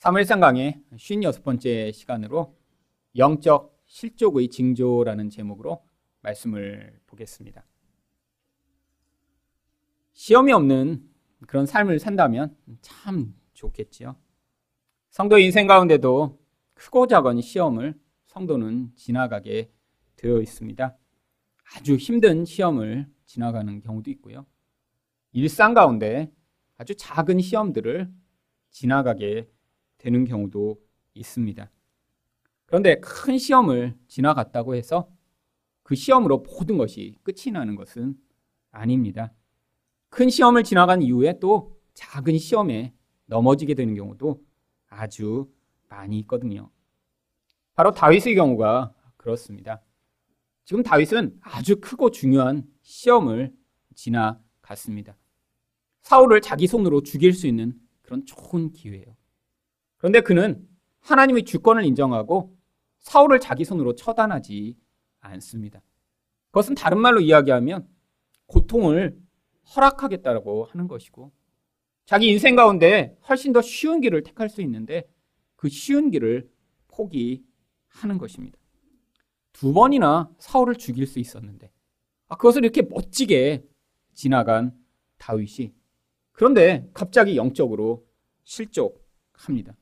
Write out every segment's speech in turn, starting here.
사무엘상 강의 56번째 시간으로 영적 실족의 징조라는 제목으로 말씀을 보겠습니다. 시험이 없는 그런 삶을 산다면 참 좋겠지요. 성도 인생 가운데도 크고 작은 시험을 성도는 지나가게 되어 있습니다. 아주 힘든 시험을 지나가는 경우도 있고요. 일상 가운데 아주 작은 시험들을 지나가게 되는 경우도 있습니다. 그런데 큰 시험을 지나갔다고 해서 그 시험으로 모든 것이 끝이 나는 것은 아닙니다. 큰 시험을 지나간 이후에 또 작은 시험에 넘어지게 되는 경우도 아주 많이 있거든요. 바로 다윗의 경우가 그렇습니다. 지금 다윗은 아주 크고 중요한 시험을 지나갔습니다. 사울을 자기 손으로 죽일 수 있는 그런 좋은 기회예요. 그런데 그는 하나님의 주권을 인정하고 사울을 자기 손으로 처단하지 않습니다. 그것은 다른 말로 이야기하면 고통을 허락하겠다라고 하는 것이고 자기 인생 가운데 훨씬 더 쉬운 길을 택할 수 있는데 그 쉬운 길을 포기하는 것입니다. 두 번이나 사울을 죽일 수 있었는데 아, 그것을 이렇게 멋지게 지나간 다윗이 그런데 갑자기 영적으로 실족합니다.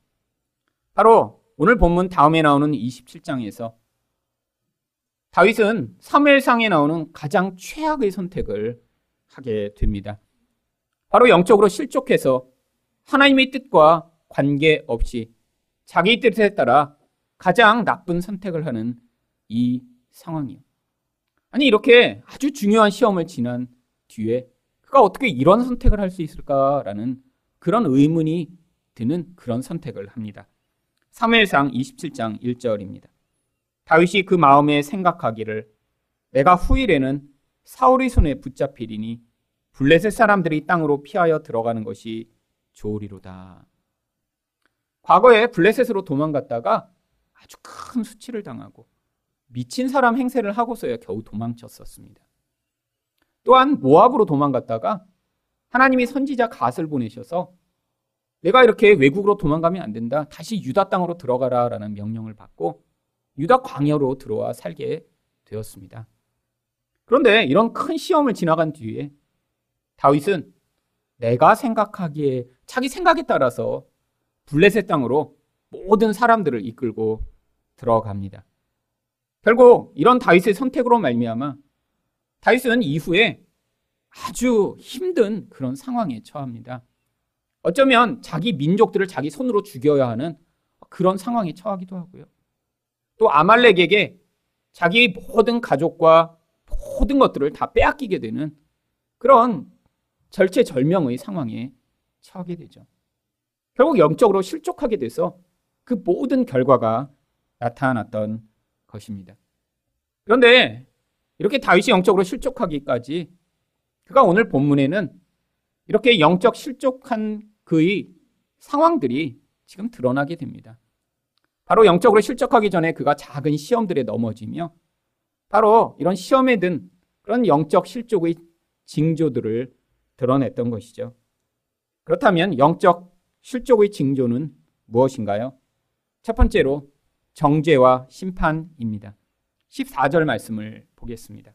바로 오늘 본문 다음에 나오는 27장에서 다윗은 3일상에 나오는 가장 최악의 선택을 하게 됩니다. 바로 영적으로 실족해서 하나님의 뜻과 관계없이 자기 뜻에 따라 가장 나쁜 선택을 하는 이 상황이요. 아니, 이렇게 아주 중요한 시험을 지난 뒤에 그가 어떻게 이런 선택을 할 수 있을까라는 그런 의문이 드는 그런 선택을 합니다. 3회상 27장 1절입니다. 다윗이 그 마음에 생각하기를 내가 후일에는 사울의 손에 붙잡히리니 블레셋 사람들이 땅으로 피하여 들어가는 것이 좋으리로다. 과거에 블레셋으로 도망갔다가 아주 큰 수치를 당하고 미친 사람 행세를 하고서야 겨우 도망쳤었습니다. 또한 모압으로 도망갔다가 하나님이 선지자 갓을 보내셔서 내가 이렇게 외국으로 도망가면 안 된다. 다시 유다 땅으로 들어가라라는 명령을 받고 유다 광야로 들어와 살게 되었습니다. 그런데 이런 큰 시험을 지나간 뒤에 다윗은 내가 생각하기에 자기 생각에 따라서 블레셋 땅으로 모든 사람들을 이끌고 들어갑니다. 결국 이런 다윗의 선택으로 말미암아 다윗은 이후에 아주 힘든 그런 상황에 처합니다. 어쩌면 자기 민족들을 자기 손으로 죽여야 하는 그런 상황에 처하기도 하고요. 또 아말렉에게 자기 모든 가족과 모든 것들을 다 빼앗기게 되는 그런 절체절명의 상황에 처하게 되죠. 결국 영적으로 실족하게 돼서 그 모든 결과가 나타났던 것입니다. 그런데 이렇게 다윗이 영적으로 실족하기까지 그가 오늘 본문에는 이렇게 영적 실족한 그의 상황들이 지금 드러나게 됩니다. 바로 영적으로 실족하기 전에 그가 작은 시험들에 넘어지며 바로 이런 시험에 든 그런 영적 실족의 징조들을 드러냈던 것이죠. 그렇다면 영적 실족의 징조는 무엇인가요? 첫 번째로 정죄와 심판입니다. 14절 말씀을 보겠습니다.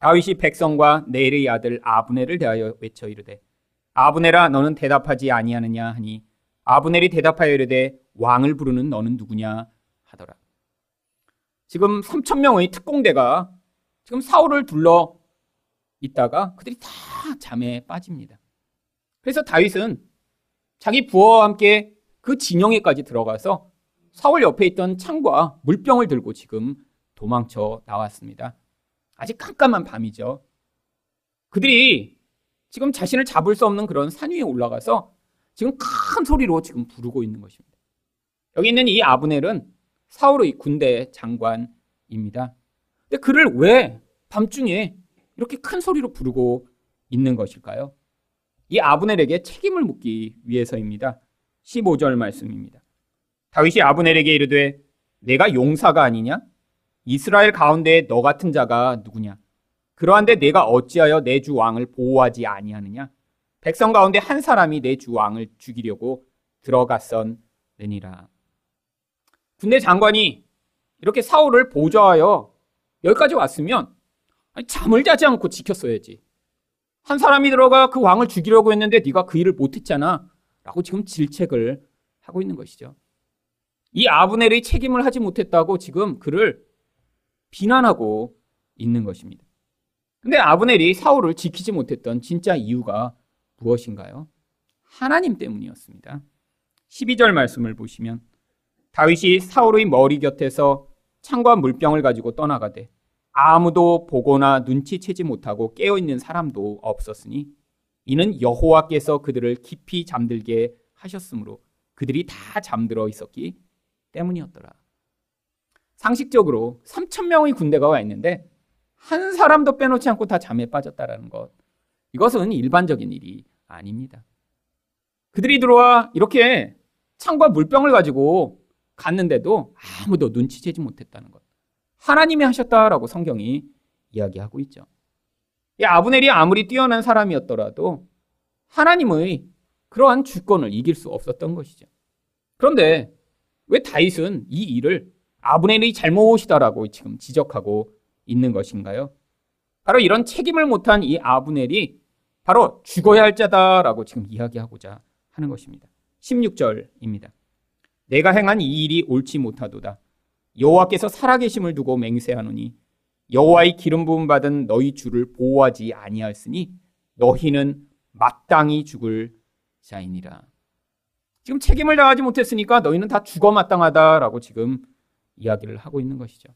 다윗이 백성과 네일의 아들 아브넬을 대하여 외쳐 이르되 아브넬아 너는 대답하지 아니하느냐 하니 아브넬이 대답하여 이르되 왕을 부르는 너는 누구냐 하더라. 지금 3천 명의 특공대가 지금 사울을 둘러 있다가 그들이 다 잠에 빠집니다. 그래서 다윗은 자기 부하와 함께 그 진영에까지 들어가서 사울 옆에 있던 창과 물병을 들고 지금 도망쳐 나왔습니다. 아직 깜깜한 밤이죠. 그들이 지금 자신을 잡을 수 없는 그런 산 위에 올라가서 지금 큰 소리로 지금 부르고 있는 것입니다. 여기 있는 이 아브넬은 사울의 군대 장관입니다. 근데 그를 왜 밤중에 이렇게 큰 소리로 부르고 있는 것일까요? 이 아브넬에게 책임을 묻기 위해서입니다. 15절 말씀입니다. 다윗이 아브넬에게 이르되 내가 용사가 아니냐? 이스라엘 가운데 너 같은 자가 누구냐? 그러한데 내가 어찌하여 내 주 왕을 보호하지 아니하느냐? 백성 가운데 한 사람이 내 주 왕을 죽이려고 들어갔었느니라. 군대 장관이 이렇게 사울을 보좌하여 여기까지 왔으면 잠을 자지 않고 지켰어야지. 한 사람이 들어가 그 왕을 죽이려고 했는데 네가 그 일을 못했잖아. 라고 지금 질책을 하고 있는 것이죠. 이 아브넬이 책임을 하지 못했다고 지금 그를 비난하고 있는 것입니다. 근데 아브넬이 사울을 지키지 못했던 진짜 이유가 무엇인가요? 하나님 때문이었습니다. 12절 말씀을 보시면 다윗이 사울의 머리 곁에서 창과 물병을 가지고 떠나가되 아무도 보거나 눈치채지 못하고 깨어 있는 사람도 없었으니 이는 여호와께서 그들을 깊이 잠들게 하셨으므로 그들이 다 잠들어 있었기 때문이었더라. 상식적으로 3천 명의 군대가 와 있는데 한 사람도 빼놓지 않고 다 잠에 빠졌다라는 것. 이것은 일반적인 일이 아닙니다. 그들이 들어와 이렇게 창과 물병을 가지고 갔는데도 아무도 눈치채지 못했다는 것. 하나님이 하셨다라고 성경이 이야기하고 있죠. 이 아브넬이 아무리 뛰어난 사람이었더라도 하나님의 그러한 주권을 이길 수 없었던 것이죠. 그런데 왜 다윗은 이 일을 아브넬이 잘못이다라고 지금 지적하고 있는 것인가요? 바로 이런 책임을 못한 이 아브넬이 바로 죽어야 할 자다라고 지금 이야기하고자 하는 것입니다. 16절입니다. 내가 행한 이 일이 옳지 못하도다. 여호와께서 살아계심을 두고 맹세하노니 여호와의 기름 부음 받은 너희 주를 보호하지 아니하였으니 너희는 마땅히 죽을 자이니라. 지금 책임을 다하지 못했으니까 너희는 다 죽어 마땅하다라고 지금 이야기를 하고 있는 것이죠.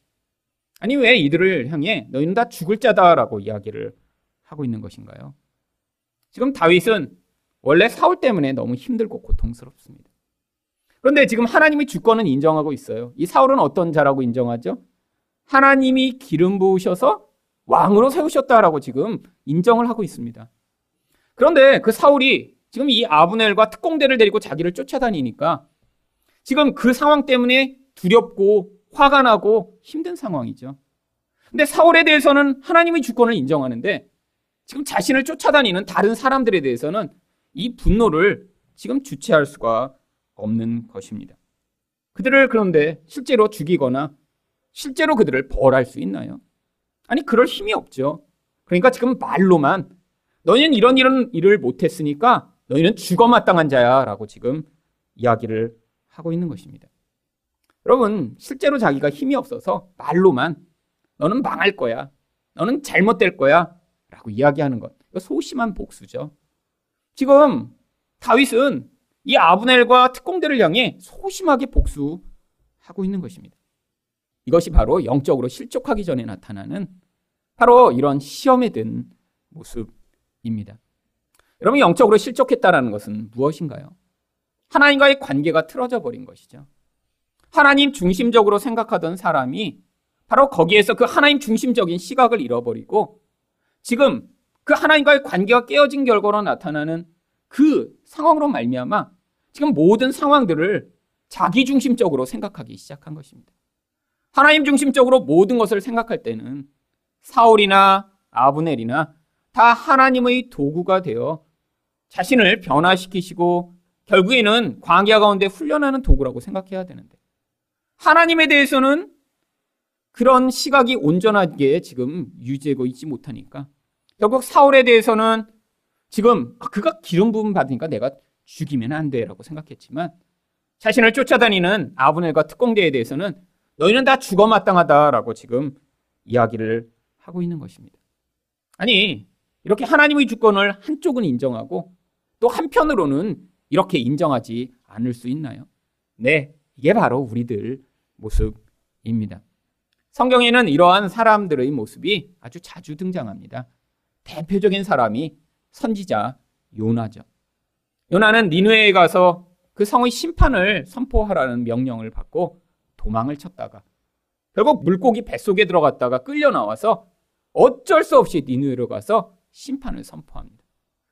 아니 왜 이들을 향해 너희는 다 죽을 자다라고 이야기를 하고 있는 것인가요? 지금 다윗은 원래 사울 때문에 너무 힘들고 고통스럽습니다. 그런데 지금 하나님의 주권은 인정하고 있어요. 이 사울은 어떤 자라고 인정하죠? 하나님이 기름 부으셔서 왕으로 세우셨다라고 지금 인정을 하고 있습니다. 그런데 그 사울이 지금 이 아브넬과 특공대를 데리고 자기를 쫓아다니니까 지금 그 상황 때문에 두렵고 화가 나고 힘든 상황이죠. 근데 사울에 대해서는 하나님의 주권을 인정하는데 지금 자신을 쫓아다니는 다른 사람들에 대해서는 이 분노를 지금 주체할 수가 없는 것입니다. 그들을 그런데 실제로 죽이거나 실제로 그들을 벌할 수 있나요? 아니, 그럴 힘이 없죠. 그러니까 지금 말로만 너희는 이런 이런 일을 못했으니까 너희는 죽어 마땅한 자야 라고 지금 이야기를 하고 있는 것입니다. 여러분, 실제로 자기가 힘이 없어서 말로만 너는 망할 거야. 너는 잘못될 거야. 라고 이야기하는 것. 소심한 복수죠. 지금 다윗은 이 아브넬과 특공대를 향해 소심하게 복수하고 있는 것입니다. 이것이 바로 영적으로 실족하기 전에 나타나는 바로 이런 시험에 든 모습입니다. 여러분 영적으로 실족했다라는 것은 무엇인가요? 하나님과의 관계가 틀어져 버린 것이죠. 하나님 중심적으로 생각하던 사람이 바로 거기에서 그 하나님 중심적인 시각을 잃어버리고 지금 그 하나님과의 관계가 깨어진 결과로 나타나는 그 상황으로 말미암아 지금 모든 상황들을 자기 중심적으로 생각하기 시작한 것입니다. 하나님 중심적으로 모든 것을 생각할 때는 사울이나 아브넬이나 다 하나님의 도구가 되어 자신을 변화시키시고 결국에는 광야 가운데 훈련하는 도구라고 생각해야 되는데 하나님에 대해서는 그런 시각이 온전하게 지금 유지되고 있지 못하니까 결국 사울에 대해서는 지금 아, 그가 기름 부음 받으니까 내가 죽이면 안 돼라고 생각했지만 자신을 쫓아다니는 아브넬과 특공대에 대해서는 너희는 다 죽어 마땅하다라고 지금 이야기를 하고 있는 것입니다. 아니 이렇게 하나님의 주권을 한쪽은 인정하고 또 한편으로는 이렇게 인정하지 않을 수 있나요? 네, 이게 바로 우리들 모습입니다. 성경에는 이러한 사람들의 모습이 아주 자주 등장합니다. 대표적인 사람이 선지자 요나죠. 요나는 니누에에 가서 그 성의 심판을 선포하라는 명령을 받고 도망을 쳤다가 결국 물고기 뱃속에 들어갔다가 끌려 나와서 어쩔 수 없이 니누에로 가서 심판을 선포합니다.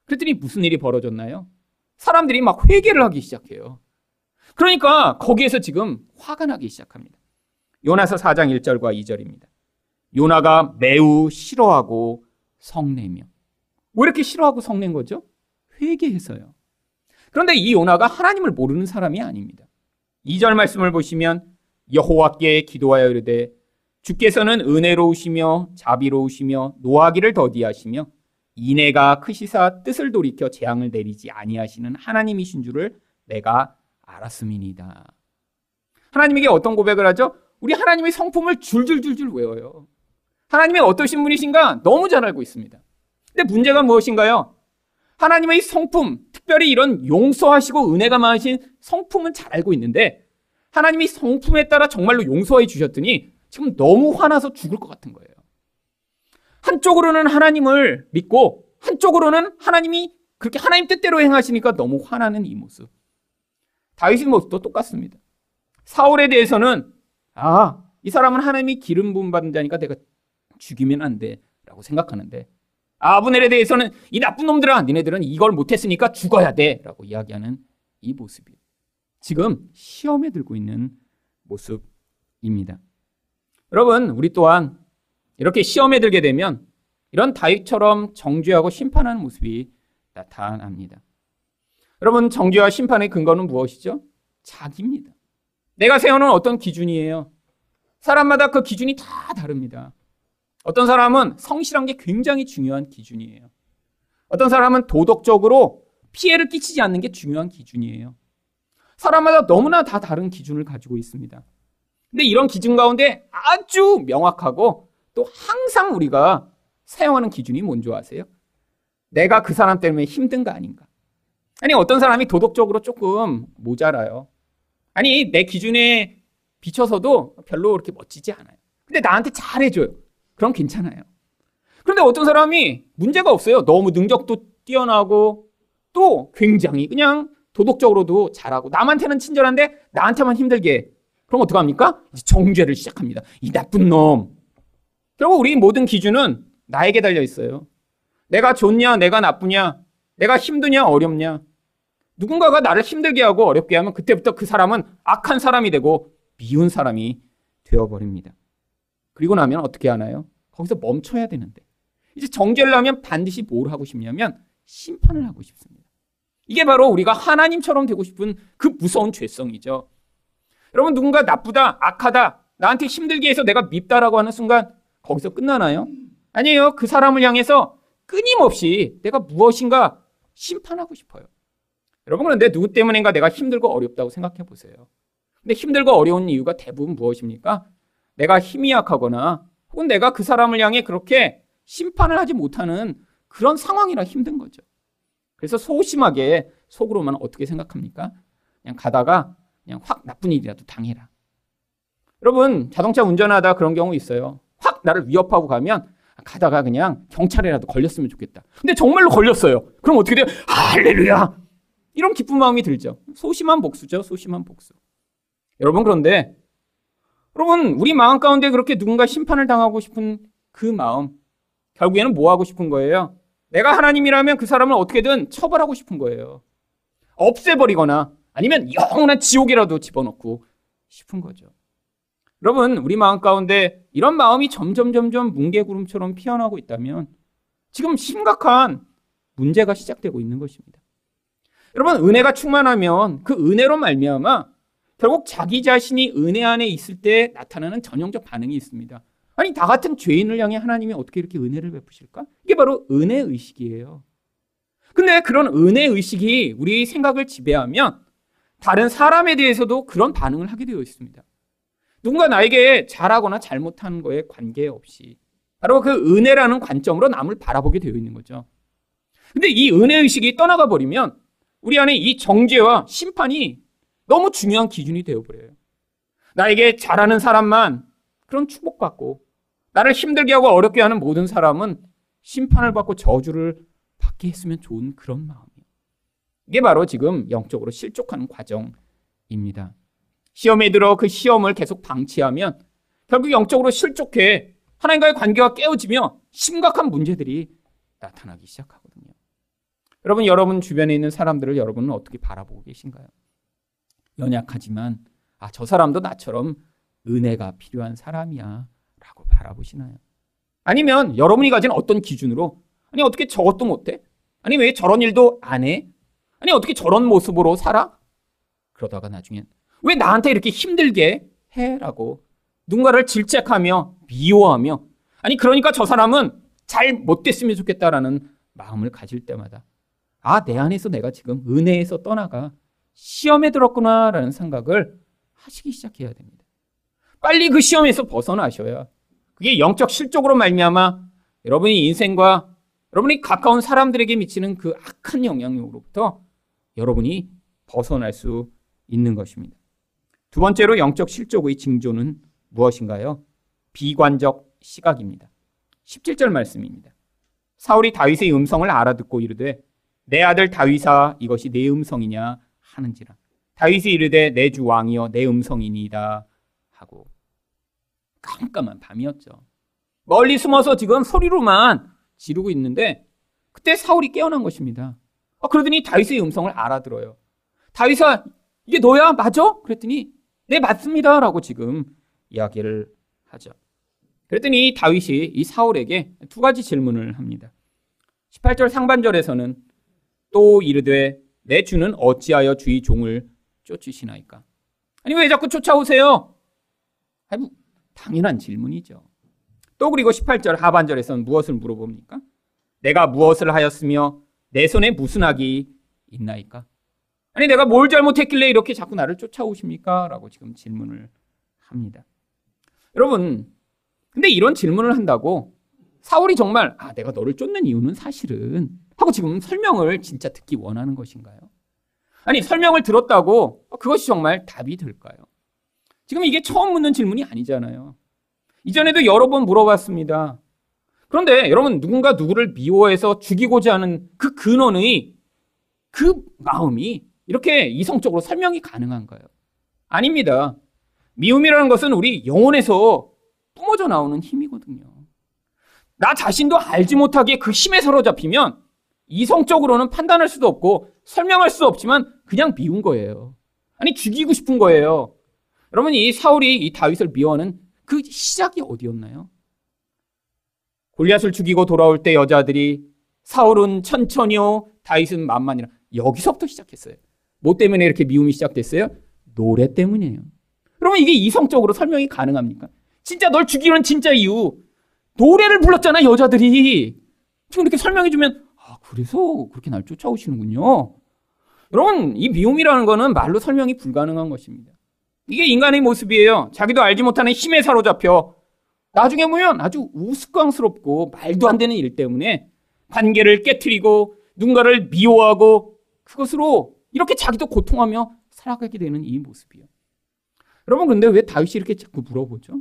그랬더니 무슨 일이 벌어졌나요? 사람들이 막 회개를 하기 시작해요. 그러니까 거기에서 지금 화가 나기 시작합니다. 요나서 4장 1절과 2절입니다. 요나가 매우 싫어하고 성내며. 왜 이렇게 싫어하고 성낸 거죠? 회개해서요. 그런데 이 요나가 하나님을 모르는 사람이 아닙니다. 2절 말씀을 보시면 여호와께 기도하여 이르되 주께서는 은혜로우시며 자비로우시며 노하기를 더디하시며 이내가 크시사 뜻을 돌이켜 재앙을 내리지 아니하시는 하나님이신 줄을 내가 알았음이니다. 하나님에게 어떤 고백을 하죠? 우리 하나님의 성품을 줄줄줄줄 외워요. 하나님이 어떠신 분이신가 너무 잘 알고 있습니다. 근데 문제가 무엇인가요? 하나님의 성품, 특별히 이런 용서하시고 은혜가 많으신 성품은 잘 알고 있는데 하나님이 성품에 따라 정말로 용서해 주셨더니 지금 너무 화나서 죽을 것 같은 거예요. 한쪽으로는 하나님을 믿고 한쪽으로는 하나님이 그렇게 하나님 뜻대로 행하시니까 너무 화나는 이 모습. 다윗의 모습도 똑같습니다. 사울에 대해서는 아, 이 사람은 하나님이 기름 부음 받은 자니까 내가 죽이면 안 돼라고 생각하는데 아브넬에 대해서는 이 나쁜 놈들아 니네들은 이걸 못했으니까 죽어야 돼라고 이야기하는 이 모습이 지금 시험에 들고 있는 모습입니다. 여러분 우리 또한 이렇게 시험에 들게 되면 이런 다윗처럼 정죄하고 심판하는 모습이 나타납니다. 여러분 정죄와 심판의 근거는 무엇이죠? 자기입니다. 내가 세우는 어떤 기준이에요? 사람마다 그 기준이 다 다릅니다. 어떤 사람은 성실한 게 굉장히 중요한 기준이에요. 어떤 사람은 도덕적으로 피해를 끼치지 않는 게 중요한 기준이에요. 사람마다 너무나 다 다른 기준을 가지고 있습니다. 근데 이런 기준 가운데 아주 명확하고 또 항상 우리가 사용하는 기준이 뭔지 아세요? 내가 그 사람 때문에 힘든 거 아닌가? 아니, 어떤 사람이 도덕적으로 조금 모자라요. 아니, 내 기준에 비춰서도 별로 그렇게 멋지지 않아요. 근데 나한테 잘해줘요. 그럼 괜찮아요. 그런데 어떤 사람이 문제가 없어요. 너무 능력도 뛰어나고 또 굉장히 그냥 도덕적으로도 잘하고 남한테는 친절한데 나한테만 힘들게 그럼 어떡합니까? 정죄를 시작합니다. 이 나쁜 놈. 결국 우리 모든 기준은 나에게 달려 있어요. 내가 좋냐, 내가 나쁘냐, 내가 힘드냐, 어렵냐. 누군가가 나를 힘들게 하고 어렵게 하면 그때부터 그 사람은 악한 사람이 되고 미운 사람이 되어버립니다. 그리고 나면 어떻게 하나요? 거기서 멈춰야 되는데. 이제 정죄를 하면 반드시 뭘 하고 싶냐면 심판을 하고 싶습니다. 이게 바로 우리가 하나님처럼 되고 싶은 그 무서운 죄성이죠. 여러분 누군가 나쁘다, 악하다, 나한테 힘들게 해서 내가 밉다라고 하는 순간 거기서 끝나나요? 아니에요. 그 사람을 향해서 끊임없이 내가 무엇인가 심판하고 싶어요. 여러분 그런데 누구 때문인가 내가 힘들고 어렵다고 생각해 보세요. 근데 힘들고 어려운 이유가 대부분 무엇입니까? 내가 힘이 약하거나 혹은 내가 그 사람을 향해 그렇게 심판을 하지 못하는 그런 상황이라 힘든 거죠. 그래서 소심하게 속으로만 어떻게 생각합니까? 그냥 가다가 그냥 확 나쁜 일이라도 당해라. 여러분, 자동차 운전하다 그런 경우 있어요. 확 나를 위협하고 가면 가다가 그냥 경찰에라도 걸렸으면 좋겠다. 근데 정말로 걸렸어요. 그럼 어떻게 돼요? 할렐루야! 이런 기쁜 마음이 들죠. 소심한 복수죠. 소심한 복수. 여러분, 그런데 여러분, 우리 마음 가운데 그렇게 누군가 심판을 당하고 싶은 그 마음, 결국에는 뭐 하고 싶은 거예요? 내가 하나님이라면 그 사람을 어떻게든 처벌하고 싶은 거예요. 없애버리거나 아니면 영원한 지옥이라도 집어넣고 싶은 거죠. 여러분, 우리 마음 가운데 이런 마음이 점점 점점 뭉게구름처럼 피어나고 있다면 지금 심각한 문제가 시작되고 있는 것입니다. 여러분, 은혜가 충만하면 그 은혜로 말미암아 결국 자기 자신이 은혜 안에 있을 때 나타나는 전형적 반응이 있습니다. 아니, 다 같은 죄인을 향해 하나님이 어떻게 이렇게 은혜를 베푸실까? 이게 바로 은혜 의식이에요. 근데 그런 은혜 의식이 우리 생각을 지배하면 다른 사람에 대해서도 그런 반응을 하게 되어 있습니다. 누군가 나에게 잘하거나 잘못한 거에 관계없이 바로 그 은혜라는 관점으로 남을 바라보게 되어 있는 거죠. 근데 이 은혜 의식이 떠나가 버리면 우리 안에 이 정죄와 심판이 너무 중요한 기준이 되어버려요. 나에게 잘하는 사람만 그런 축복받고 나를 힘들게 하고 어렵게 하는 모든 사람은 심판을 받고 저주를 받게 했으면 좋은 그런 마음이에요. 이게 바로 지금 영적으로 실족하는 과정입니다. 시험에 들어 그 시험을 계속 방치하면 결국 영적으로 실족해 하나님과의 관계가 깨어지며 심각한 문제들이 나타나기 시작하거든요. 여러분, 여러분 주변에 있는 사람들을 여러분은 어떻게 바라보고 계신가요? 연약하지만 아, 저 사람도 나처럼 은혜가 필요한 사람이야 라고 바라보시나요? 아니면 여러분이 가진 어떤 기준으로 아니 어떻게 저것도 못해? 아니 왜 저런 일도 안 해? 아니, 어떻게 저런 모습으로 살아? 그러다가 나중엔 왜 나한테 이렇게 힘들게 해? 라고 누군가를 질책하며 미워하며 아니, 그러니까 저 사람은 잘 못됐으면 좋겠다라는 마음을 가질 때마다 아, 내 안에서 내가 지금 은혜에서 떠나가 시험에 들었구나라는 생각을 하시기 시작해야 됩니다. 빨리 그 시험에서 벗어나셔야 그게 영적 실족으로 말미암아 여러분이 인생과 여러분이 가까운 사람들에게 미치는 그 악한 영향력으로부터 여러분이 벗어날 수 있는 것입니다. 두 번째로 영적 실족의 징조는 무엇인가요? 비관적 시각입니다. 17절 말씀입니다. 사울이 다윗의 음성을 알아듣고 이르되 내 아들 다윗아 이것이 내 음성이냐 하는지라 다윗이 이르되 내 주 왕이여 내 음성이니이다 하고 깜깜한 밤이었죠. 멀리 숨어서 지금 소리로만 지르고 있는데 그때 사울이 깨어난 것입니다. 아, 그러더니 다윗의 음성을 알아들어요. 다윗아 이게 너야 맞아? 그랬더니 네 맞습니다 라고 지금 이야기를 하죠. 그랬더니 다윗이 이 사울에게 두 가지 질문을 합니다. 18절 상반절에서는 또 이르되 내 주는 어찌하여 주의 종을 쫓으시나이까? 아니 왜 자꾸 쫓아오세요? 아니, 뭐, 당연한 질문이죠. 또 그리고 18절 하반절에서는 무엇을 물어봅니까? 내가 무엇을 하였으며 내 손에 무슨 악이 있나이까? 아니 내가 뭘 잘못했길래 이렇게 자꾸 나를 쫓아오십니까? 라고 지금 질문을 합니다. 여러분 근데 이런 질문을 한다고 사울이 정말 아 내가 너를 쫓는 이유는 사실은 하고 지금 설명을 진짜 듣기 원하는 것인가요? 아니 설명을 들었다고 그것이 정말 답이 될까요? 지금 이게 처음 묻는 질문이 아니잖아요. 이전에도 여러 번 물어봤습니다. 그런데 여러분 누군가 누구를 미워해서 죽이고자 하는 그 근원의 그 마음이 이렇게 이성적으로 설명이 가능한가요? 아닙니다. 미움이라는 것은 우리 영혼에서 뿜어져 나오는 힘이거든요. 나 자신도 알지 못하게 그 힘에 사로잡히면 이성적으로는 판단할 수도 없고 설명할 수 없지만 그냥 미운 거예요. 아니 죽이고 싶은 거예요. 여러분 이 사울이 이 다윗을 미워하는 그 시작이 어디였나요? 골리앗을 죽이고 돌아올 때 여자들이 사울은 천천히요 다윗은 만만이라 여기서부터 시작했어요. 뭐 때문에 이렇게 미움이 시작됐어요? 노래 때문이에요. 그러면 이게 이성적으로 설명이 가능합니까? 진짜 널 죽이는 진짜 이유. 노래를 불렀잖아, 여자들이. 지금 이렇게 설명해주면, 아, 그래서 그렇게 날 쫓아오시는군요. 여러분, 이 미움이라는 거는 말로 설명이 불가능한 것입니다. 이게 인간의 모습이에요. 자기도 알지 못하는 힘에 사로잡혀. 나중에 보면 아주 우스꽝스럽고 말도 안 되는 일 때문에 관계를 깨뜨리고 누군가를 미워하고 그것으로 이렇게 자기도 고통하며 살아가게 되는 이 모습이에요. 여러분, 근데 왜 다윗이 이렇게 자꾸 물어보죠?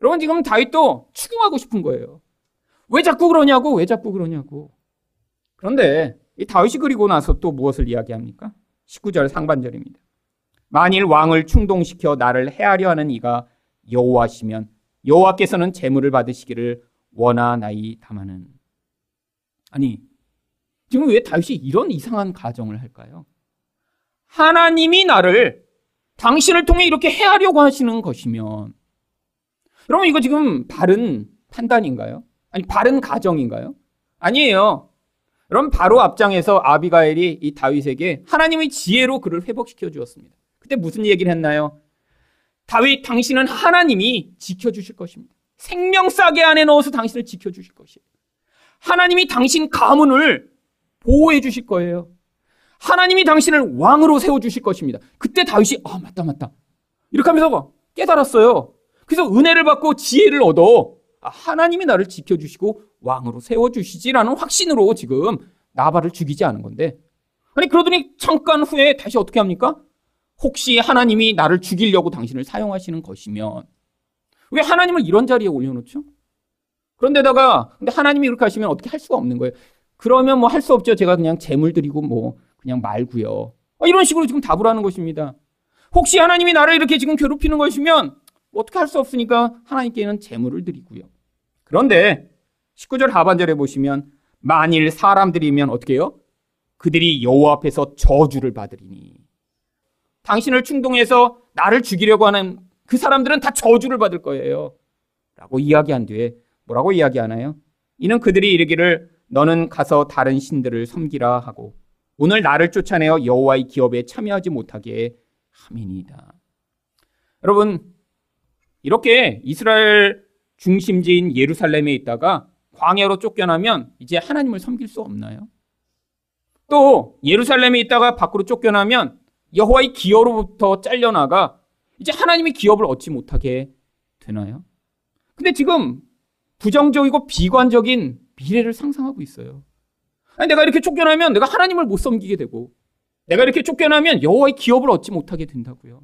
여러분 지금 다윗도 추궁하고 싶은 거예요. 왜 자꾸 그러냐고, 왜 자꾸 그러냐고. 그런데 이 다윗이 그리고 나서 또 무엇을 이야기합니까? 19절 상반절입니다. 만일 왕을 충동시켜 나를 해하려 하는 이가 여호와시면 여호와께서는 재물을 받으시기를 원하나이 다마는 아니 지금 왜 다윗이 이런 이상한 가정을 할까요? 하나님이 나를 당신을 통해 이렇게 해하려고 하시는 것이면 여러분 이거 지금 바른 판단인가요? 아니 바른 가정인가요? 아니에요. 여러분 바로 앞장에서 아비가엘이 이 다윗에게 하나님의 지혜로 그를 회복시켜 주었습니다. 그때 무슨 얘기를 했나요? 다윗 당신은 하나님이 지켜 주실 것입니다. 생명싸게 안에 넣어서 당신을 지켜 주실 것이에요. 하나님이 당신 가문을 보호해 주실 거예요. 하나님이 당신을 왕으로 세워 주실 것입니다. 그때 다윗이 아 맞다 맞다 이렇게 하면서 깨달았어요. 그래서 은혜를 받고 지혜를 얻어 아, 하나님이 나를 지켜주시고 왕으로 세워주시지라는 확신으로 지금 나발을 죽이지 않은 건데 아니 그러더니 잠깐 후에 다시 어떻게 합니까? 혹시 하나님이 나를 죽이려고 당신을 사용하시는 것이면 왜 하나님을 이런 자리에 올려놓죠? 그런데다가 근데 하나님이 이렇게 하시면 어떻게 할 수가 없는 거예요. 그러면 뭐 할 수 없죠. 제가 그냥 재물 드리고 뭐 그냥 말고요. 아, 이런 식으로 지금 답을 하는 것입니다. 혹시 하나님이 나를 이렇게 지금 괴롭히는 것이면 어떻게 할 수 없으니까 하나님께는 재물을 드리고요. 그런데 19절 하반절에 보시면 만일 사람들이면 어떻게 해요? 그들이 여호와 앞에서 저주를 받으리니 당신을 충동해서 나를 죽이려고 하는 그 사람들은 다 저주를 받을 거예요. 라고 이야기한 뒤에 뭐라고 이야기하나요? 이는 그들이 이르기를 너는 가서 다른 신들을 섬기라 하고 오늘 나를 쫓아내어 여호와의 기업에 참여하지 못하게 함이니이다. 여러분 이렇게 이스라엘 중심지인 예루살렘에 있다가 광야로 쫓겨나면 이제 하나님을 섬길 수 없나요? 또 예루살렘에 있다가 밖으로 쫓겨나면 여호와의 기업으로부터 잘려나가 이제 하나님의 기업을 얻지 못하게 되나요? 근데 지금 부정적이고 비관적인 미래를 상상하고 있어요. 아니, 내가 이렇게 쫓겨나면 내가 하나님을 못 섬기게 되고 내가 이렇게 쫓겨나면 여호와의 기업을 얻지 못하게 된다고요.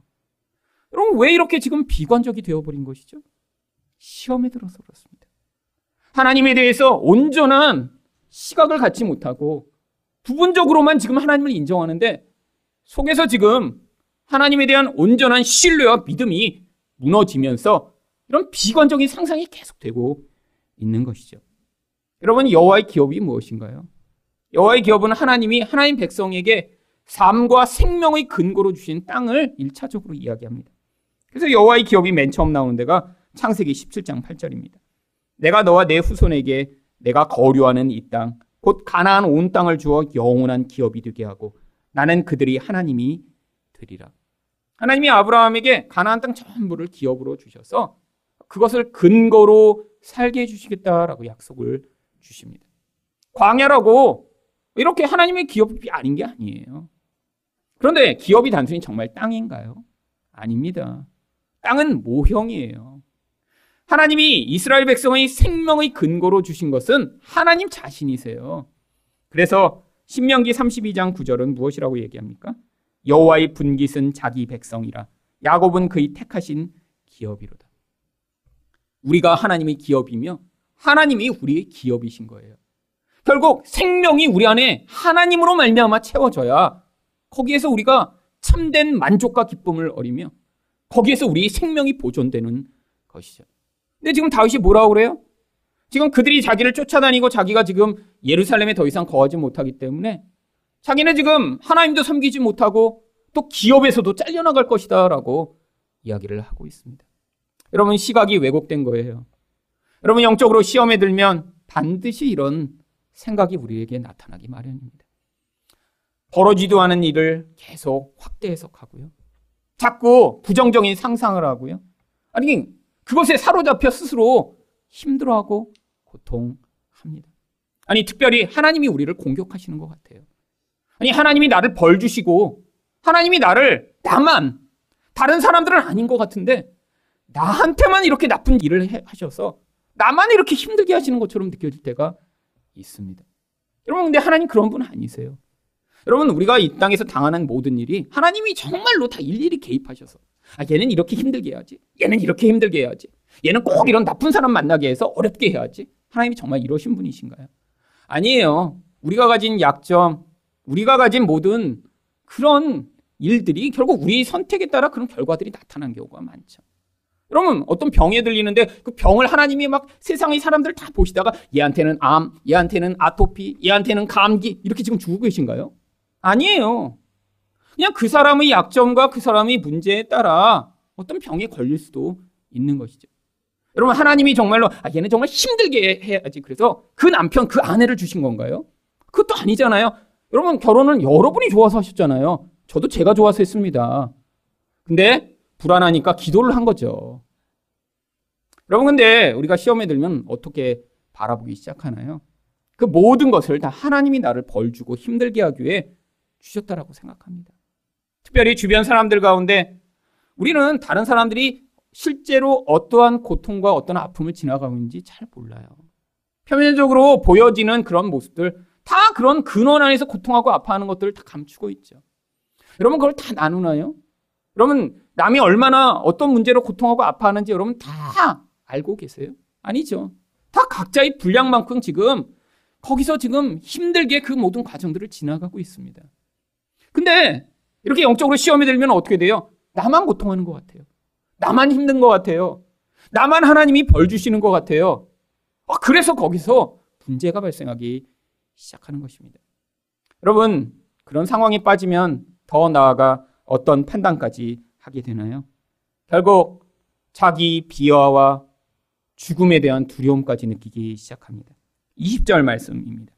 여러분 왜 이렇게 지금 비관적이 되어버린 것이죠? 시험에 들어서 그렇습니다. 하나님에 대해서 온전한 시각을 갖지 못하고 부분적으로만 지금 하나님을 인정하는데 속에서 지금 하나님에 대한 온전한 신뢰와 믿음이 무너지면서 이런 비관적인 상상이 계속되고 있는 것이죠. 여러분 여호와의 기업이 무엇인가요? 여호와의 기업은 하나님이 하나님 백성에게 삶과 생명의 근거로 주신 땅을 일차적으로 이야기합니다. 그래서 여호와의 기업이 맨 처음 나오는 데가 창세기 17장 8절입니다. 내가 너와 내 후손에게 내가 거류하는 이 땅, 곧 가나안 온 땅을 주어 영원한 기업이 되게 하고 나는 그들이 하나님이 되리라. 하나님이 아브라함에게 가나안 땅 전부를 기업으로 주셔서 그것을 근거로 살게 해주시겠다라고 약속을 주십니다. 광야라고 이렇게 하나님의 기업이 아닌 게 아니에요. 그런데 기업이 단순히 정말 땅인가요? 아닙니다. 땅은 모형이에요. 하나님이 이스라엘 백성의 생명의 근거로 주신 것은 하나님 자신이세요. 그래서 신명기 32장 9절은 무엇이라고 얘기합니까? 여호와의 분깃은 자기 백성이라 야곱은 그의 택하신 기업이로다. 우리가 하나님의 기업이며 하나님이 우리의 기업이신 거예요. 결국 생명이 우리 안에 하나님으로 말미암아 채워져야 거기에서 우리가 참된 만족과 기쁨을 얻으며 거기에서 우리 생명이 보존되는 것이죠. 근데 지금 다윗이 뭐라고 그래요? 지금 그들이 자기를 쫓아다니고 자기가 지금 예루살렘에 더 이상 거하지 못하기 때문에 자기는 지금 하나님도 섬기지 못하고 또 기업에서도 잘려나갈 것이다 라고 이야기를 하고 있습니다. 여러분 시각이 왜곡된 거예요. 여러분 영적으로 시험에 들면 반드시 이런 생각이 우리에게 나타나기 마련입니다. 벌어지도 않은 일을 계속 확대 해석하고요. 자꾸 부정적인 상상을 하고요. 아니 그것에 사로잡혀 스스로 힘들어하고 고통합니다. 아니 특별히 하나님이 우리를 공격하시는 것 같아요. 아니 하나님이 나를 벌 주시고 하나님이 나를 나만 다른 사람들은 아닌 것 같은데 나한테만 이렇게 나쁜 일을 해, 하셔서 나만 이렇게 힘들게 하시는 것처럼 느껴질 때가 있습니다. 여러분 근데 하나님 그런 분 아니세요. 여러분 우리가 이 땅에서 당하는 모든 일이 하나님이 정말로 다 일일이 개입하셔서 아 얘는 이렇게 힘들게 해야지. 얘는 이렇게 힘들게 해야지. 얘는 꼭 이런 나쁜 사람 만나게 해서 어렵게 해야지. 하나님이 정말 이러신 분이신가요? 아니에요. 우리가 가진 약점, 우리가 가진 모든 그런 일들이 결국 우리 선택에 따라 그런 결과들이 나타난 경우가 많죠. 여러분 어떤 병에 들리는데 그 병을 하나님이 막 세상의 사람들 다 보시다가 얘한테는 암, 얘한테는 아토피, 얘한테는 감기 이렇게 지금 주고 계신가요? 아니에요. 그냥 그 사람의 약점과 그 사람의 문제에 따라 어떤 병에 걸릴 수도 있는 것이죠. 여러분 하나님이 정말로 아 얘는 정말 힘들게 해야지 그래서 그 남편 그 아내를 주신 건가요? 그것도 아니잖아요. 여러분 결혼은 여러분이 좋아서 하셨잖아요. 저도 제가 좋아서 했습니다. 근데 불안하니까 기도를 한 거죠. 여러분 근데 우리가 시험에 들면 어떻게 바라보기 시작하나요? 그 모든 것을 다 하나님이 나를 벌 주고 힘들게 하기 위해 주셨다라고 생각합니다. 특별히 주변 사람들 가운데 우리는 다른 사람들이 실제로 어떠한 고통과 어떤 아픔을 지나가고 있는지 잘 몰라요. 표면적으로 보여지는 그런 모습들 다 그런 근원 안에서 고통하고 아파하는 것들을 다 감추고 있죠. 여러분 그걸 다 나누나요? 여러분 남이 얼마나 어떤 문제로 고통하고 아파하는지 여러분 다 알고 계세요? 아니죠. 다 각자의 분량만큼 지금 거기서 지금 힘들게 그 모든 과정들을 지나가고 있습니다. 근데 이렇게 영적으로 시험이 들면 어떻게 돼요? 나만 고통하는 것 같아요. 나만 힘든 것 같아요. 나만 하나님이 벌 주시는 것 같아요. 아, 그래서 거기서 문제가 발생하기 시작하는 것입니다. 여러분, 그런 상황에 빠지면 더 나아가 어떤 판단까지 하게 되나요? 결국 자기 비하와 죽음에 대한 두려움까지 느끼기 시작합니다. 20절 말씀입니다.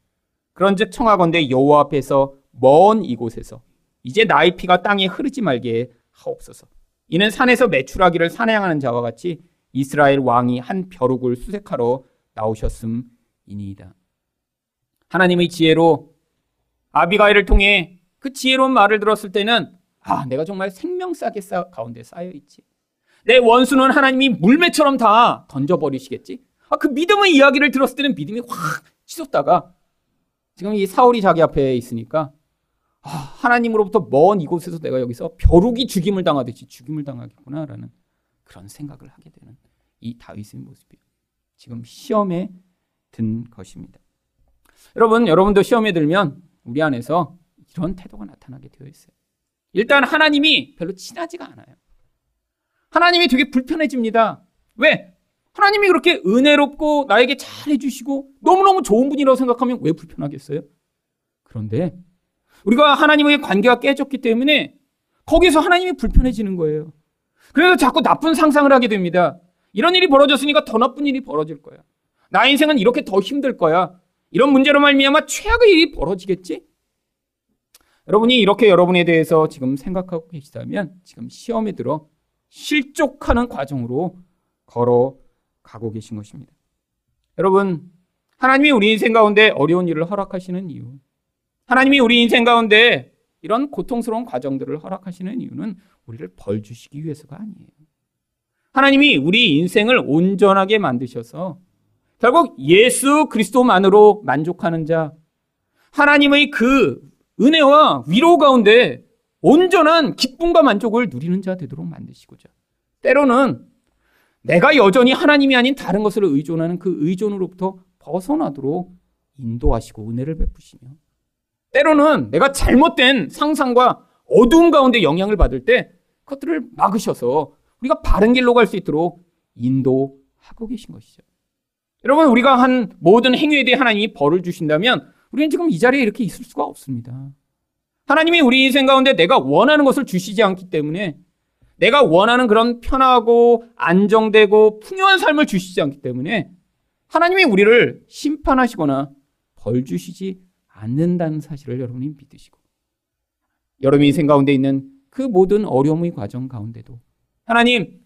그런즉 청하건대 여호와 앞에서 먼 이곳에서 이제 나의 피가 땅에 흐르지 말게 하옵소서. 이는 산에서 매출하기를 사냥하는 자와 같이 이스라엘 왕이 한 벼룩을 수색하러 나오셨음이니이다. 하나님의 지혜로 아비가일을 통해 그 지혜로운 말을 들었을 때는 아, 내가 정말 생명싸게 가운데 쌓여 있지. 내 원수는 하나님이 물매처럼 다 던져버리시겠지. 아, 그 믿음의 이야기를 들었을 때는 믿음이 확 치솟다가 지금 이 사울이 자기 앞에 있으니까 아, 하나님으로부터 먼 이곳에서 내가 여기서 벼룩이 죽임을 당하듯이 죽임을 당하겠구나라는 그런 생각을 하게 되는 이 다윗의 모습이에요. 지금 시험에 든 것입니다. 여러분, 여러분도 시험에 들면 우리 안에서 이런 태도가 나타나게 되어 있어요. 일단 하나님이 별로 친하지가 않아요. 하나님이 되게 불편해집니다. 왜? 하나님이 그렇게 은혜롭고 나에게 잘 해주시고 너무너무 좋은 분이라고 생각하면 왜 불편하겠어요? 그런데 우리가 하나님의 관계가 깨졌기 때문에 거기서 하나님이 불편해지는 거예요. 그래서 자꾸 나쁜 상상을 하게 됩니다. 이런 일이 벌어졌으니까 더 나쁜 일이 벌어질 거야. 나 인생은 이렇게 더 힘들 거야. 이런 문제로 말미암아 최악의 일이 벌어지겠지? 여러분이 이렇게 여러분에 대해서 지금 생각하고 계시다면 지금 시험에 들어 실족하는 과정으로 걸어가고 계신 것입니다. 여러분, 하나님이 우리 인생 가운데 어려운 일을 허락하시는 이유, 하나님이 우리 인생 가운데 이런 고통스러운 과정들을 허락하시는 이유는 우리를 벌 주시기 위해서가 아니에요. 하나님이 우리 인생을 온전하게 만드셔서 결국 예수 그리스도만으로 만족하는 자, 하나님의 그 은혜와 위로 가운데 온전한 기쁨과 만족을 누리는 자 되도록 만드시고자. 때로는 내가 여전히 하나님이 아닌 다른 것을 의존하는 그 의존으로부터 벗어나도록 인도하시고 은혜를 베푸시며 때로는 내가 잘못된 상상과 어두운 가운데 영향을 받을 때 그것들을 막으셔서 우리가 바른 길로 갈 수 있도록 인도하고 계신 것이죠. 여러분, 우리가 한 모든 행위에 대해 하나님이 벌을 주신다면 우리는 지금 이 자리에 이렇게 있을 수가 없습니다. 하나님이 우리 인생 가운데 내가 원하는 것을 주시지 않기 때문에 내가 원하는 그런 편하고 안정되고 풍요한 삶을 주시지 않기 때문에 하나님이 우리를 심판하시거나 벌 주시지 않는다는 사실을 여러분이 믿으시고 여러분 인생 가운데 있는 그 모든 어려움의 과정 가운데도 하나님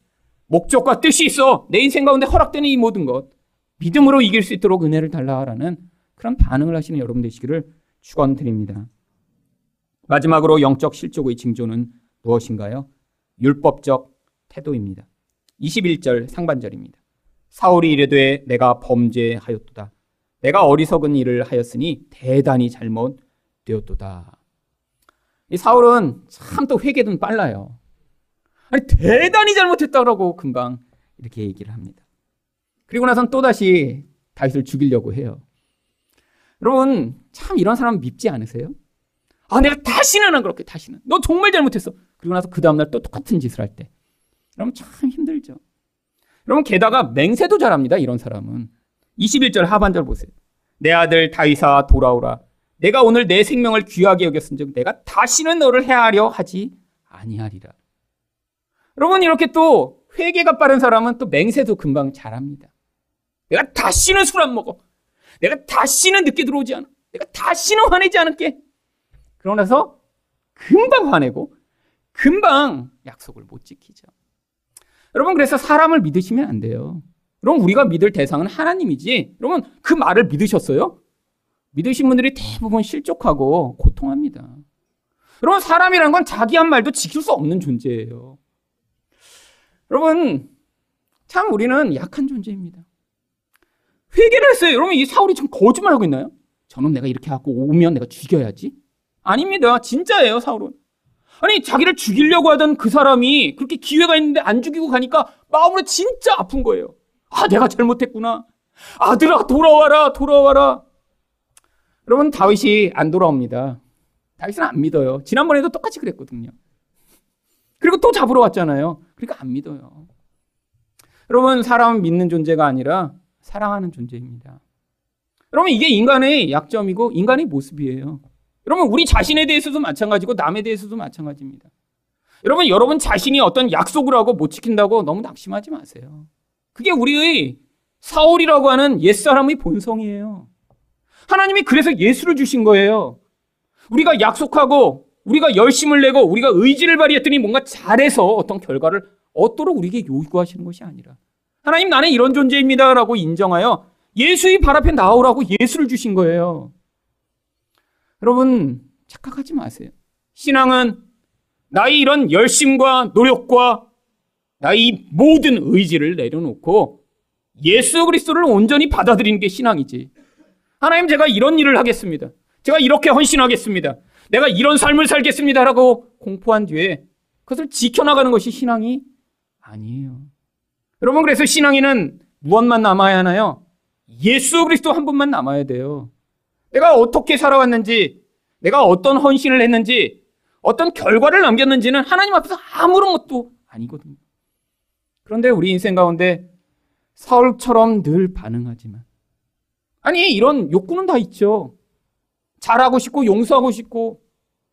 목적과 뜻이 있어 내 인생 가운데 허락되는 이 모든 것 믿음으로 이길 수 있도록 은혜를 달라라는 그런 반응을 하시는 여러분 되시기를 축원드립니다. 마지막으로 영적 실족의 징조는 무엇인가요? 율법적 태도입니다. 21절 상반절입니다. 사울이 이르되 내가 범죄하였도다. 내가 어리석은 일을 하였으니 대단히 잘못되었도다. 이 사울은 참 또 회개는 빨라요. 아니 대단히 잘못했다라고 금방 이렇게 얘기를 합니다. 그리고 나선 또다시 다윗을 죽이려고 해요. 여러분, 참 이런 사람 밉지 않으세요? 아, 내가 다시는 안 그렇게, 다시는. 너 정말 잘못했어. 그리고 나서 그 다음날 또 똑같은 짓을 할 때. 여러분, 참 힘들죠. 여러분, 게다가 맹세도 잘합니다, 이런 사람은. 21절 하반절 보세요. 내 아들 다윗아 돌아오라. 내가 오늘 내 생명을 귀하게 여겼은즉 내가 다시는 너를 해하려 하지 아니하리라. 여러분 이렇게 또 회개가 빠른 사람은 또 맹세도 금방 잘합니다. 내가 다시는 술 안 먹어. 내가 다시는 늦게 들어오지 않아. 내가 다시는 화내지 않을게. 그러고 나서 금방 화내고 금방 약속을 못 지키죠. 여러분 그래서 사람을 믿으시면 안 돼요. 여러분 우리가 믿을 대상은 하나님이지. 여러분 그 말을 믿으셨어요? 믿으신 분들이 대부분 실족하고 고통합니다. 여러분 사람이라는 건 자기 한 말도 지킬 수 없는 존재예요. 여러분 참 우리는 약한 존재입니다. 회개를 했어요. 여러분, 이 사울이 지금 거짓말하고 있나요? 저는 내가 이렇게 하고 오면 내가 죽여야지? 아닙니다. 진짜예요, 사울은. 아니, 자기를 죽이려고 하던 그 사람이 그렇게 기회가 있는데 안 죽이고 가니까 마음으로 진짜 아픈 거예요. 아, 내가 잘못했구나. 아들아, 돌아와라, 돌아와라. 여러분, 다윗이 안 돌아옵니다. 다윗은 안 믿어요. 지난번에도 똑같이 그랬거든요. 그리고 또 잡으러 왔잖아요. 그러니까 안 믿어요. 여러분, 사람은 믿는 존재가 아니라 사랑하는 존재입니다. 여러분, 이게 인간의 약점이고 인간의 모습이에요. 여러분, 우리 자신에 대해서도 마찬가지고 남에 대해서도 마찬가지입니다. 여러분, 여러분 자신이 어떤 약속을 하고 못 지킨다고 너무 낙심하지 마세요. 그게 우리의 사울이라고 하는 옛사람의 본성이에요. 하나님이 그래서 예수를 주신 거예요. 우리가 약속하고 우리가 열심을 내고 우리가 의지를 발휘했더니 뭔가 잘해서 어떤 결과를 얻도록 우리에게 요구하시는 것이 아니라 하나님 나는 이런 존재입니다라고 인정하여 예수의 발 앞에 나오라고 예수를 주신 거예요. 여러분 착각하지 마세요. 신앙은 나의 이런 열심과 노력과 나의 모든 의지를 내려놓고 예수 그리스도를 온전히 받아들이는 게 신앙이지. 하나님 제가 이런 일을 하겠습니다. 제가 이렇게 헌신하겠습니다. 내가 이런 삶을 살겠습니다라고 공포한 뒤에 그것을 지켜나가는 것이 신앙이 아니에요. 여러분 그래서 신앙에는 무엇만 남아야 하나요? 예수 그리스도 한 분만 남아야 돼요. 내가 어떻게 살아왔는지, 내가 어떤 헌신을 했는지, 어떤 결과를 남겼는지는 하나님 앞에서 아무런 것도 아니거든요. 그런데 우리 인생 가운데 사울처럼 늘 반응하지만 아니 이런 욕구는 다 있죠. 잘하고 싶고 용서하고 싶고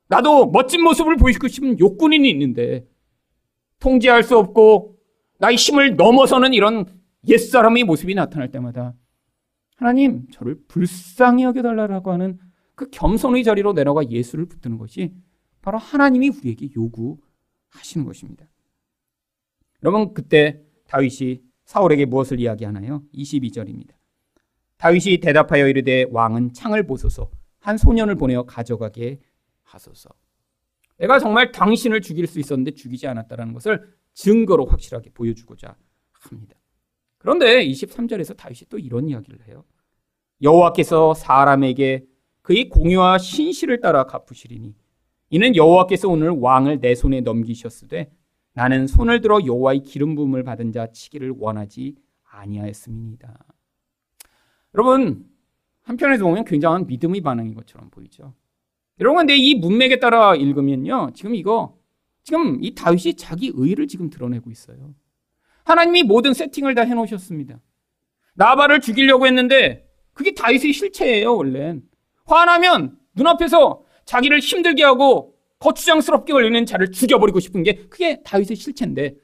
나도 멋진 모습을 보이고 싶은 욕구는 있는데 통제할 수 없고 나의 힘을 넘어서는 이런 옛사람의 모습이 나타날 때마다 하나님 저를 불쌍히 여겨달라고 하는 그 겸손의 자리로 내려가 예수를 붙드는 것이 바로 하나님이 우리에게 요구하시는 것입니다. 여러분 그때 다윗이 사울에게 무엇을 이야기하나요? 22절입니다. 다윗이 대답하여 이르되 왕은 창을 보소서 한 소년을 보내어 가져가게 하소서. 내가 정말 당신을 죽일 수 있었는데 죽이지 않았다라는 것을 증거로 확실하게 보여주고자 합니다. 그런데 23절에서 다윗이 또 이런 이야기를 해요. 여호와께서 사람에게 그의 공유와 신실을 따라 갚으시리니 이는 여호와께서 오늘 왕을 내 손에 넘기셨으되 나는 손을 들어 여호와의 기름 부음을 받은 자 치기를 원하지 아니하였음이니이다. 여러분 한편에서 보면 굉장한 믿음의 반응인 것처럼 보이죠. 여러분 근데 이 문맥에 따라 읽으면요. 지금 이거 지금 이 다윗이 자기 의를 지금 드러내고 있어요. 하나님이 모든 세팅을 다 해놓으셨습니다. 나발을 죽이려고 했는데 그게 다윗의 실체예요, 원래. 화나면 눈앞에서 자기를 힘들게 하고 거추장스럽게 걸리는 자를 죽여버리고 싶은 게 그게 다윗의 실체인데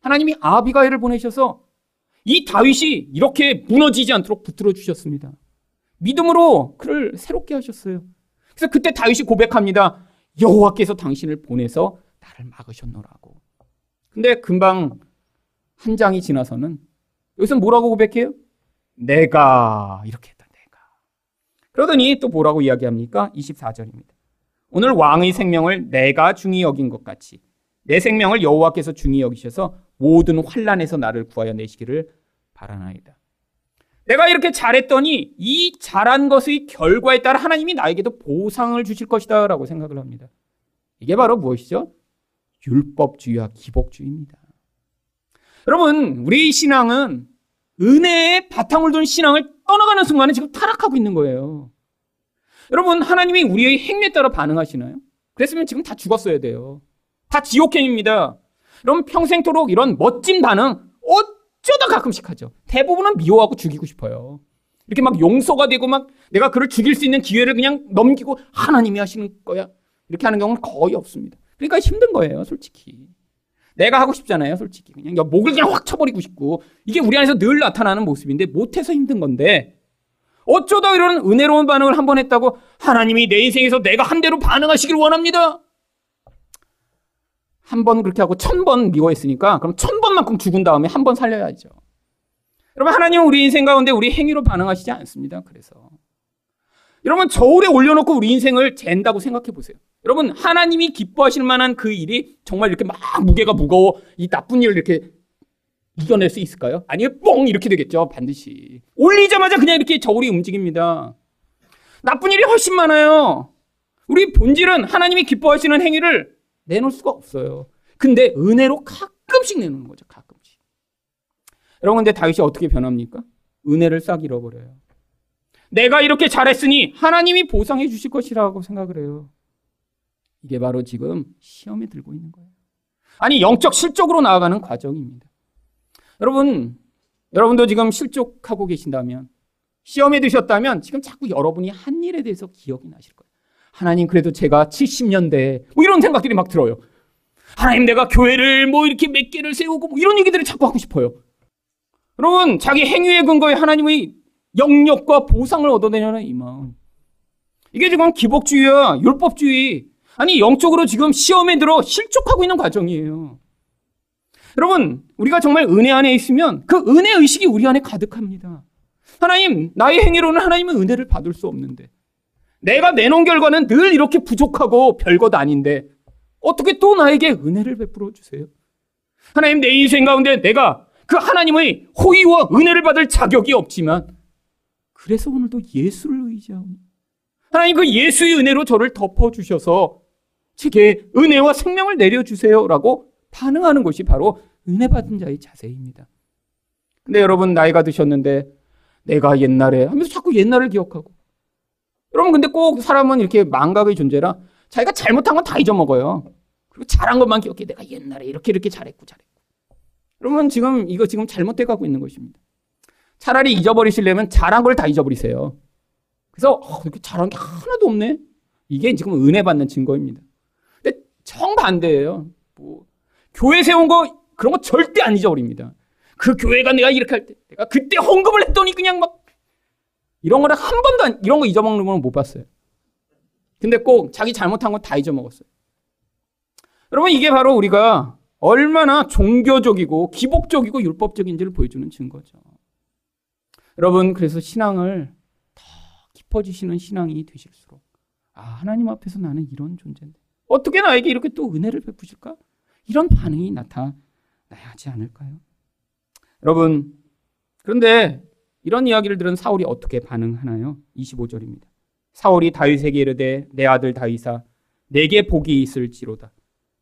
하나님이 아비가일을 보내셔서 이 다윗이 이렇게 무너지지 않도록 붙들어 주셨습니다. 믿음으로 그를 새롭게 하셨어요. 그래서 그때 다윗이 고백합니다. 여호와께서 당신을 보내서 나를 막으셨노라고. 근데 금방 한 장이 지나서는 여기서 뭐라고 고백해요? 내가 이렇게 했다. 내가. 그러더니 또 뭐라고 이야기합니까? 24절입니다. 오늘 왕의 생명을 내가 중히 여긴 것 같이 내 생명을 여호와께서 중히 여기셔서 모든 환란에서 나를 구하여 내시기를 바라나이다. 내가 이렇게 잘했더니 이 잘한 것의 결과에 따라 하나님이 나에게도 보상을 주실 것이다라고 생각을 합니다. 이게 바로 무엇이죠? 율법주의와 기복주의입니다. 여러분, 우리 신앙은 은혜의 바탕을 둔 신앙을 떠나가는 순간에 지금 타락하고 있는 거예요. 여러분, 하나님이 우리의 행위에 따라 반응하시나요? 그랬으면 지금 다 죽었어야 돼요. 다 지옥행입니다. 여러분, 평생토록 이런 멋진 반응 어쩌다 가끔씩 하죠. 대부분은 미워하고 죽이고 싶어요. 이렇게 막 용서가 되고 막 내가 그를 죽일 수 있는 기회를 그냥 넘기고 하나님이 하시는 거야. 이렇게 하는 경우는 거의 없습니다. 그러니까 힘든 거예요, 솔직히. 내가 하고 싶잖아요, 솔직히. 그냥 목을 그냥 확 쳐버리고 싶고. 이게 우리 안에서 늘 나타나는 모습인데 못해서 힘든 건데 어쩌다 이런 은혜로운 반응을 한 번 했다고 하나님이 내 인생에서 내가 한 대로 반응하시길 원합니다. 한 번 그렇게 하고 천 번 미워했으니까 그럼 천 번만큼 죽은 다음에 한 번 살려야죠. 여러분 하나님은 우리 인생 가운데 우리 행위로 반응하시지 않습니다. 그래서 여러분 저울에 올려놓고 우리 인생을 잰다고 생각해 보세요. 여러분 하나님이 기뻐하실 만한 그 일이 정말 이렇게 막 무게가 무거워 이 나쁜 일을 이렇게 이겨낼 수 있을까요? 아니요, 뽕! 이렇게 되겠죠, 반드시. 올리자마자 그냥 이렇게 저울이 움직입니다. 나쁜 일이 훨씬 많아요. 우리 본질은 하나님이 기뻐하시는 행위를 내놓을 수가 없어요. 근데 은혜로 가끔씩 내놓는 거죠, 가끔씩. 여러분, 근데 다윗이 어떻게 변합니까? 은혜를 싹 잃어버려요. 내가 이렇게 잘했으니 하나님이 보상해 주실 것이라고 생각을 해요. 이게 바로 지금 시험에 들고 있는 거예요. 아니, 영적 실적으로 나아가는 과정입니다. 여러분, 여러분도 지금 실족하고 계신다면, 시험에 드셨다면, 지금 자꾸 여러분이 한 일에 대해서 기억이 나실 거예요. 하나님, 그래도 제가 70년대, 뭐 이런 생각들이 막 들어요. 하나님, 내가 교회를 뭐 이렇게 몇 개를 세우고, 뭐 이런 얘기들을 자꾸 하고 싶어요. 여러분, 자기 행위의 근거에 하나님의 영역과 보상을 얻어내려는 이 마음. 이게 지금 기복주의와 율법주의, 아니, 영적으로 지금 시험에 들어 실족하고 있는 과정이에요. 여러분, 우리가 정말 은혜 안에 있으면 그 은혜 의식이 우리 안에 가득합니다. 하나님, 나의 행위로는 하나님의 은혜를 받을 수 없는데, 내가 내놓은 결과는 늘 이렇게 부족하고 별것 아닌데, 어떻게 또 나에게 은혜를 베풀어 주세요? 하나님, 내 인생 가운데 내가 그 하나님의 호의와 은혜를 받을 자격이 없지만, 그래서 오늘도 예수를 의지하오니, 하나님 그 예수의 은혜로 저를 덮어주셔서 제게 은혜와 생명을 내려주세요라고 반응하는 것이 바로 은혜 받은 자의 자세입니다. 근데 여러분 나이가 드셨는데 내가 옛날에 하면서 자꾸 옛날을 기억하고 여러분 근데 꼭 사람은 이렇게 망각의 존재라 자기가 잘못한 건 다 잊어먹어요. 그리고 잘한 것만 기억해. 내가 옛날에 이렇게 이렇게 잘했고 잘했고. 여러분 지금 이거 지금 잘못돼 가고 있는 것입니다. 차라리 잊어버리시려면 잘한 걸 다 잊어버리세요. 그래서 어, 이렇게 잘한 게 하나도 없네. 이게 지금 은혜 받는 증거입니다. 정반대예요. 뭐 교회 세운 거 그런 거 절대 안 잊어버립니다. 그 교회가 내가 이렇게 할 때, 내가 그때 헌금을 했더니 그냥 막 이런 거를 한 번도 안, 이런 거 잊어먹는 거는 못 봤어요. 근데 꼭 자기 잘못한 건 다 잊어먹었어요. 여러분 이게 바로 우리가 얼마나 종교적이고 기복적이고 율법적인지를 보여주는 증거죠. 여러분 그래서 신앙을 더 깊어지시는 신앙이 되실수록 아 하나님 앞에서 나는 이런 존재인데 어떻게 나에게 이렇게 또 은혜를 베푸실까? 이런 반응이 나타나야 하지 않을까요? 여러분, 그런데 이런 이야기를 들은 사울이 어떻게 반응하나요? 25절입니다. 사울이 다윗에게 이르되 내 아들 다윗아 내게 복이 있을지로다.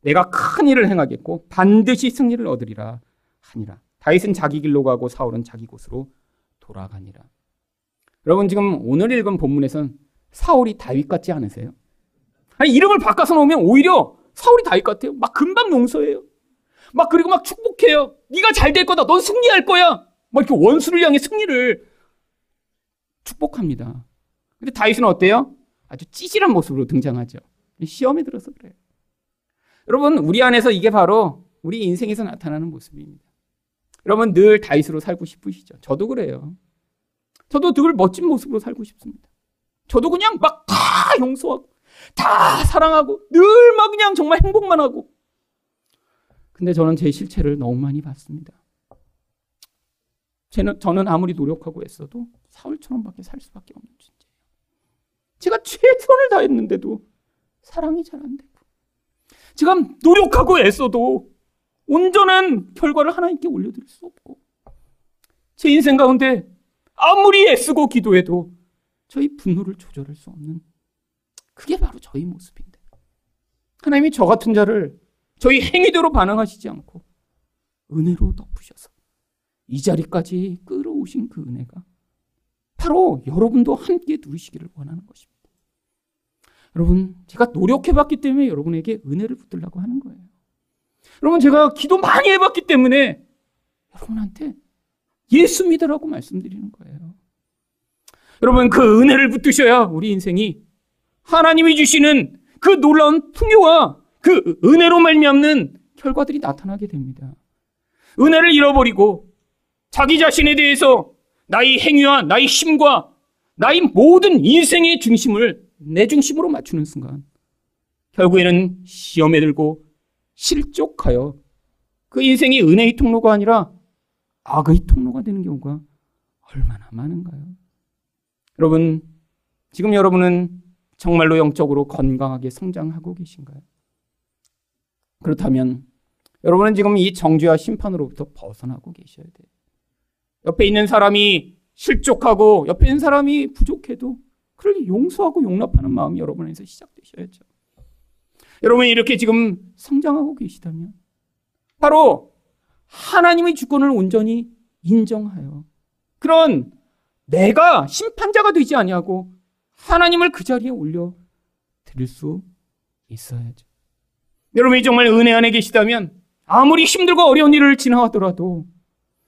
내가 큰 일을 행하겠고 반드시 승리를 얻으리라 하니라. 다윗은 자기 길로 가고 사울은 자기 곳으로 돌아가니라. 여러분 지금 오늘 읽은 본문에선 사울이 다윗 같지 않으세요? 아니 이름을 바꿔서 놓으면 오히려 사울이 다윗 같아요. 막 금방 용서해요. 막 그리고 막 축복해요. 네가 잘 될 거다. 넌 승리할 거야. 막 이렇게 원수를 향해 승리를 축복합니다. 근데 다윗은 어때요? 아주 찌질한 모습으로 등장하죠. 시험에 들어서 그래요. 여러분, 우리 안에서 이게 바로 우리 인생에서 나타나는 모습입니다. 여러분 늘 다윗으로 살고 싶으시죠? 저도 그래요. 저도 늘 멋진 모습으로 살고 싶습니다. 저도 그냥 막 다 용서하고 다 사랑하고 늘 막 그냥 정말 행복만 하고. 근데 저는 제 실체를 너무 많이 봤습니다. 저는, 저는 아무리 노력하고 애써도 사울처럼밖에 살 수밖에 없는 존재예요. 제가 최선을 다했는데도 사랑이 잘 안 되고, 제가 노력하고 애써도 온전한 결과를 하나님께 올려드릴 수 없고, 제 인생 가운데 아무리 애쓰고 기도해도 저희 분노를 조절할 수 없는 그게 바로 저희 모습인데. 하나님이 저 같은 자를 저희 행위대로 반응하시지 않고 은혜로 덮으셔서 이 자리까지 끌어오신 그 은혜가 바로 여러분도 함께 누리시기를 원하는 것입니다. 여러분, 제가 노력해봤기 때문에 여러분에게 은혜를 붙들라고 하는 거예요. 여러분, 제가 기도 많이 해봤기 때문에 여러분한테 예수 믿으라고 말씀드리는 거예요. 여러분, 그 은혜를 붙드셔야 우리 인생이 하나님이 주시는 그 놀라운 풍요와 그 은혜로 말미암는 결과들이 나타나게 됩니다. 은혜를 잃어버리고 자기 자신에 대해서 나의 행위와 나의 힘과 나의 모든 인생의 중심을 내 중심으로 맞추는 순간 결국에는 시험에 들고 실족하여 그 인생이 은혜의 통로가 아니라 악의 통로가 되는 경우가 얼마나 많은가요? 여러분, 지금 여러분은 정말로 영적으로 건강하게 성장하고 계신가요? 그렇다면 여러분은 지금 이 정죄와 심판으로부터 벗어나고 계셔야 돼요. 옆에 있는 사람이 실족하고 옆에 있는 사람이 부족해도 그를 용서하고 용납하는 마음이 여러분 안에서 시작되셔야죠. 여러분이 이렇게 지금 성장하고 계시다면 바로 하나님의 주권을 온전히 인정하여 그런 내가 심판자가 되지 아니하고 하나님을 그 자리에 올려 드릴 수 있어야죠. 여러분이 정말 은혜 안에 계시다면 아무리 힘들고 어려운 일을 지나가더라도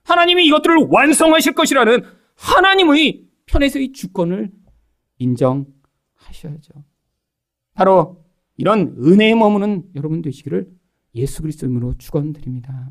하나님이 이것들을 완성하실 것이라는 하나님의 편에서의 주권을 인정하셔야죠. 바로 이런 은혜에 머무는 여러분 되시기를 예수 그리스도 이름으로 축원드립니다.